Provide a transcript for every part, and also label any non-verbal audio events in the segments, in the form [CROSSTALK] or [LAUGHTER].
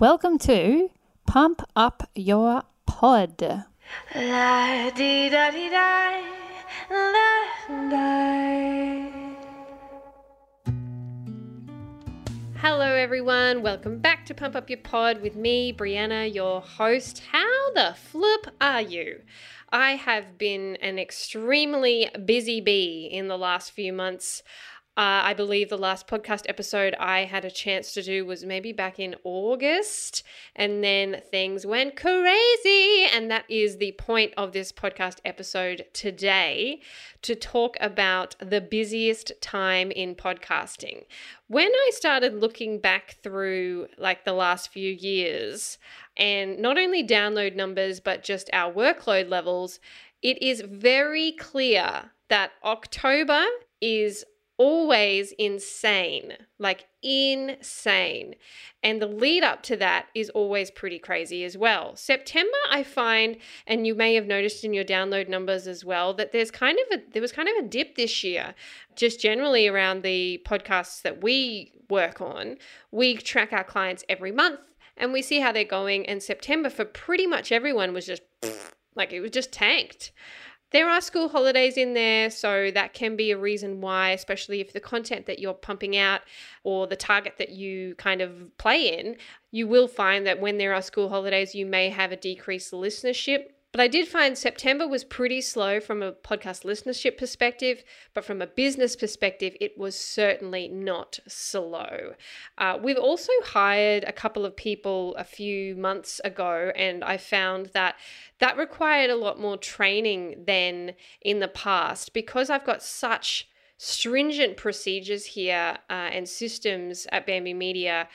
Welcome to Pump Up Your Pod. La di da di da, la da. Hello, everyone. Welcome back to Pump Up Your Pod with me, Brianna, your host. How the flip are you? I have been an extremely busy bee in the last few months. Uh, I believe the last podcast episode I had a chance to do was maybe back in August, and then things went crazy. And that is the point of this podcast episode today to talk about the busiest time in podcasting. When I started looking back through like the last few years, and not only download numbers, but just our workload levels, it is very clear that October is always insane, like insane. And the lead up to that is always pretty crazy as well. September, I find, and you may have noticed in your download numbers as well, that there's kind of a there was kind of a dip this year, just generally around the podcasts that we work on. We track our clients every month and we see how they're going. And September for pretty much everyone was just [SNIFFS] like it was just tanked. There are school holidays in there, so that can be a reason why, especially if the content that you're pumping out or the target that you kind of play in, you will find that when there are school holidays, you may have a decreased listenership. But I did find September was pretty slow from a podcast listenership perspective, but from a business perspective, it was certainly not slow. Uh, we've also hired a couple of people a few months ago, and I found that that required a lot more training than in the past because I've got such stringent procedures here uh, and systems at Bambi Media.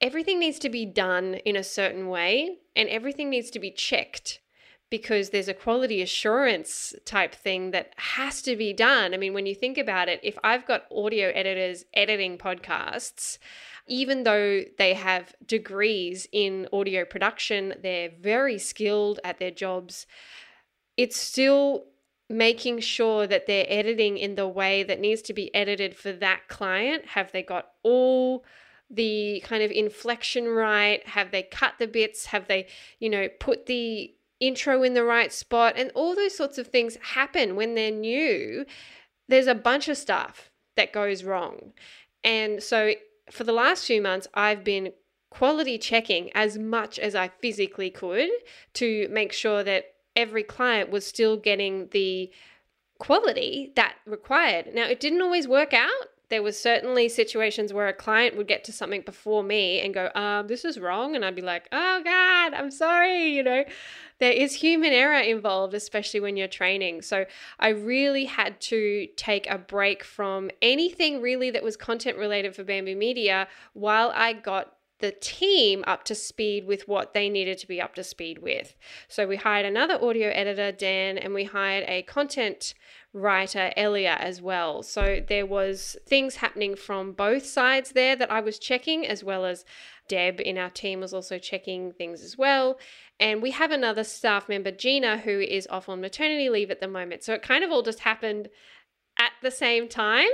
Everything needs to be done in a certain way, and everything needs to be checked because there's a quality assurance type thing that has to be done. I mean, when you think about it, if I've got audio editors editing podcasts, even though they have degrees in audio production, they're very skilled at their jobs, it's still making sure that they're editing in the way that needs to be edited for that client. Have they got all the kind of inflection right? Have they cut the bits? Have they, you know, put the intro in the right spot, and all those sorts of things happen when they're new. There's a bunch of stuff that goes wrong. And so for the last few months, I've been quality checking as much as I physically could to make sure that every client was still getting the quality that required. Now, it didn't always work out there was certainly situations where a client would get to something before me and go, um, this is wrong. And I'd be like, oh God, I'm sorry. You know, there is human error involved, especially when you're training. So I really had to take a break from anything really that was content related for Bambi Media while I got the team up to speed with what they needed to be up to speed with. So we hired another audio editor, Dan, and we hired a content writer Elia as well. So there was things happening from both sides there that I was checking as well as Deb in our team was also checking things as well. And we have another staff member, Gina, who is off on maternity leave at the moment. So it kind of all just happened at the same time.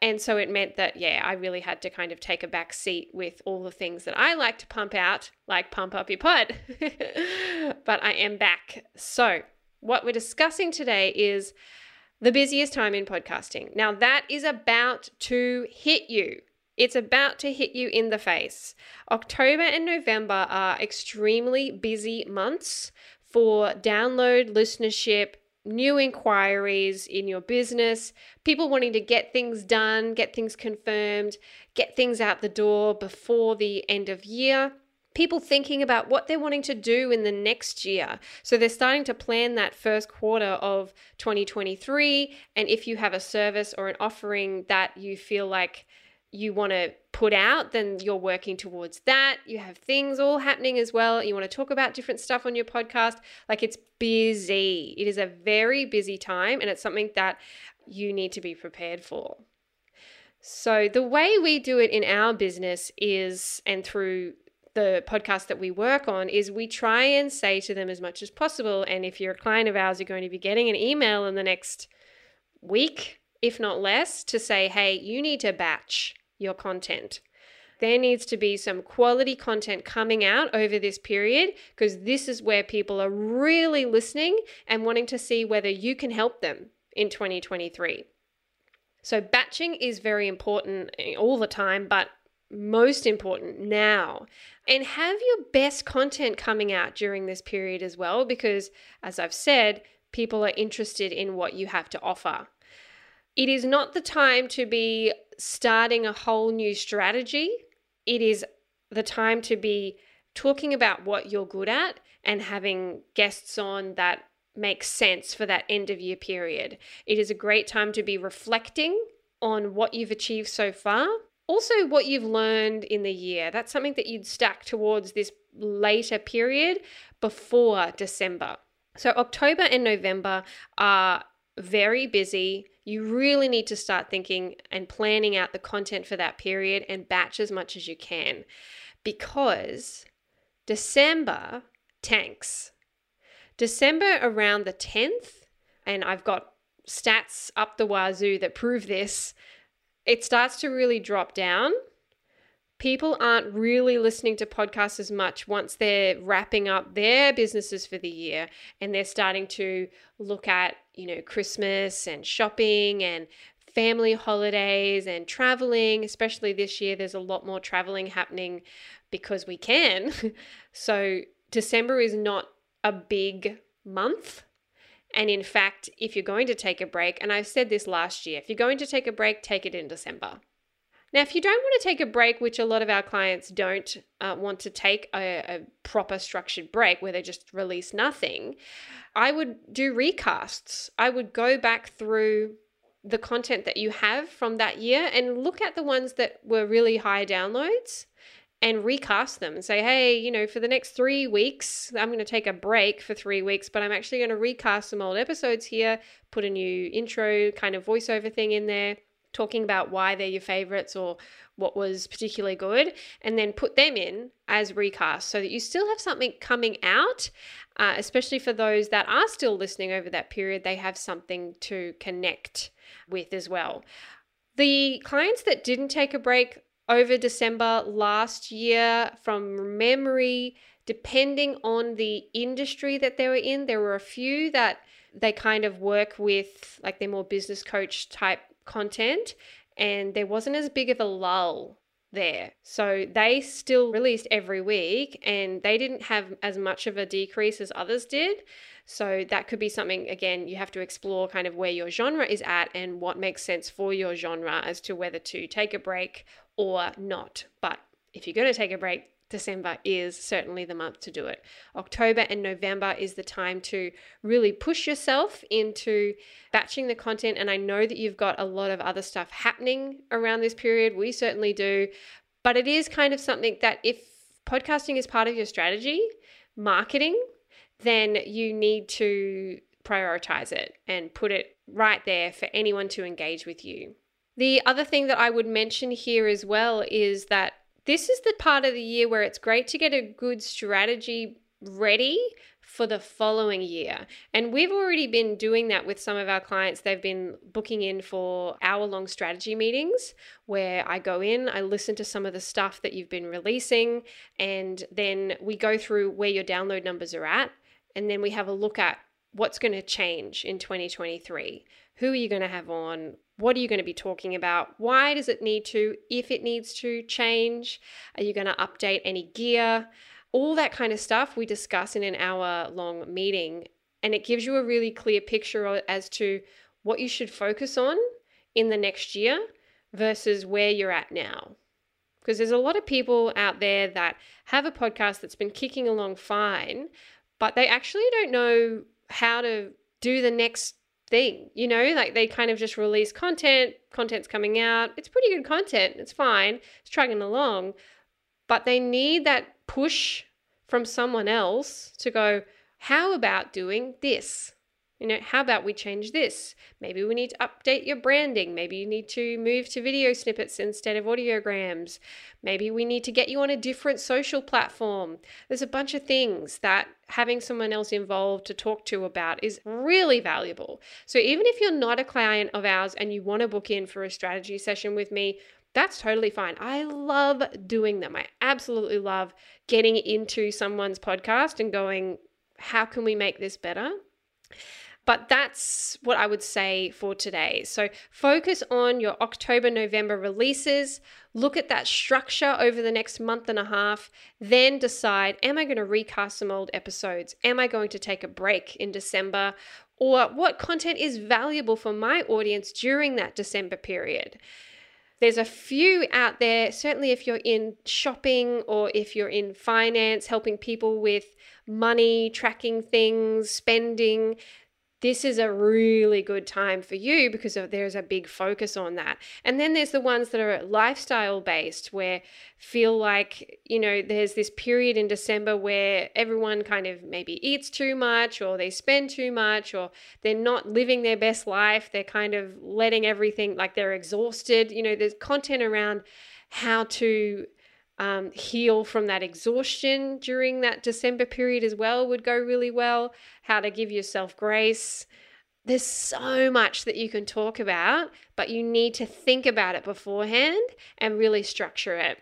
And so it meant that, yeah, I really had to kind of take a back seat with all the things that I like to pump out, like pump up your pod. [LAUGHS] but I am back. So, what we're discussing today is the busiest time in podcasting. Now, that is about to hit you. It's about to hit you in the face. October and November are extremely busy months for download, listenership, new inquiries in your business, people wanting to get things done, get things confirmed, get things out the door before the end of year people thinking about what they're wanting to do in the next year. So they're starting to plan that first quarter of 2023. And if you have a service or an offering that you feel like you want to put out, then you're working towards that. You have things all happening as well. You want to talk about different stuff on your podcast. Like it's busy. It is a very busy time, and it's something that you need to be prepared for. So, the way we do it in our business is, and through the podcast that we work on is we try and say to them as much as possible. And if you're a client of ours, you're going to be getting an email in the next week, if not less, to say, hey, you need to batch your content. There needs to be some quality content coming out over this period because this is where people are really listening and wanting to see whether you can help them in 2023. So, batching is very important eh, all the time, but most important now. And have your best content coming out during this period as well, because as I've said, people are interested in what you have to offer. It is not the time to be starting a whole new strategy. It is the time to be talking about what you're good at and having guests on that make sense for that end of year period. It is a great time to be reflecting on what you've achieved so far. Also, what you've learned in the year. That's something that you'd stack towards this later period before December. So, October and November are very busy. You really need to start thinking and planning out the content for that period and batch as much as you can because December tanks. December around the 10th, and I've got stats up the wazoo that prove this, it starts to really drop down. People aren't really listening to podcasts as much once they're wrapping up their businesses for the year and they're starting to look at, you know, Christmas and shopping and family holidays and traveling, especially this year. There's a lot more traveling happening because we can. [LAUGHS] so, December is not a big month. And in fact, if you're going to take a break, and I've said this last year, if you're going to take a break, take it in December. Now, if you don't want to take a break, which a lot of our clients don't uh, want to take a, a proper structured break where they just release nothing, I would do recasts. I would go back through the content that you have from that year and look at the ones that were really high downloads and recast them and say, hey, you know, for the next three weeks, I'm going to take a break for three weeks, but I'm actually going to recast some old episodes here, put a new intro kind of voiceover thing in there, talking about why they're your favorites or what was particularly good, and then put them in as recast so that you still have something coming out, uh, especially for those that are still listening over that period, they have something to connect with as well. The clients that didn't take a break over December last year from memory, depending on the industry that they were in. There were a few that they kind of work with, like they're more business coach type content, and there wasn't as big of a lull there. So they still released every week and they didn't have as much of a decrease as others did. So that could be something, again, you have to explore kind of where your genre is at and what makes sense for your genre as to whether to take a break or not. But if you're going to take a break, December is certainly the month to do it. October and November is the time to really push yourself into batching the content. And I know that you've got a lot of other stuff happening around this period. We certainly do. But it is kind of something that if podcasting is part of your strategy, marketing, then you need to prioritize it and put it right there for anyone to engage with you. The other thing that I would mention here as well is that this is the part of the year where it's great to get a good strategy ready for the following year. And we've already been doing that with some of our clients. They've been booking in for hour long strategy meetings where I go in, I listen to some of the stuff that you've been releasing, and then we go through where your download numbers are at and then we have a look at what's going to change in 2023. Who are you going to have on? What are you going to be talking about? Why does it need to, if it needs to change? Are you going to update any gear? All that kind of stuff we discuss in an hour long meeting. And it gives you a really clear picture as to what you should focus on in the next year versus where you're at now. Because there's a lot of people out there that have a podcast that's been kicking along fine, but they actually don't know how to do the next thing. You know, like they kind of just release content, content's coming out. It's pretty good content, it's fine, it's chugging along. But they need that push from someone else to go, how about doing this? You know, how about we change this? Maybe we need to update your branding. Maybe you need to move to video snippets instead of audiograms. Maybe we need to get you on a different social platform. There's a bunch of things that having someone else involved to talk to about is really valuable. So even if you're not a client of ours and you want to book in for a strategy session with me, that's totally fine. I love doing them. I absolutely love getting into someone's podcast and going, how can we make this better? But that's what I would say for today. So focus on your October, November releases. Look at that structure over the next month and a half. Then decide Am I going to recast some old episodes? Am I going to take a break in December? Or what content is valuable for my audience during that December period? There's a few out there, certainly if you're in shopping or if you're in finance, helping people with money, tracking things, spending this is a really good time for you because there's a big focus on that. And then there's the ones that are lifestyle based where feel like, you know, there's this period in December where everyone kind of maybe eats too much or they spend too much or they're not living their best life. They're kind of letting everything like they're exhausted. You know, there's content around how to um, heal from that exhaustion during that December period as well would go really well. How to give yourself grace. There's so much that you can talk about, but you need to think about it beforehand and really structure it.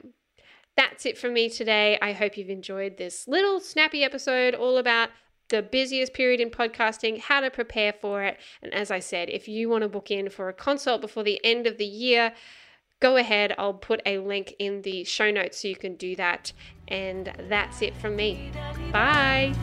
That's it for me today. I hope you've enjoyed this little snappy episode all about the busiest period in podcasting, how to prepare for it. And as I said, if you want to book in for a consult before the end of the year, go ahead. I'll put a link in the show notes so you can do that. And that's it from me. Bye.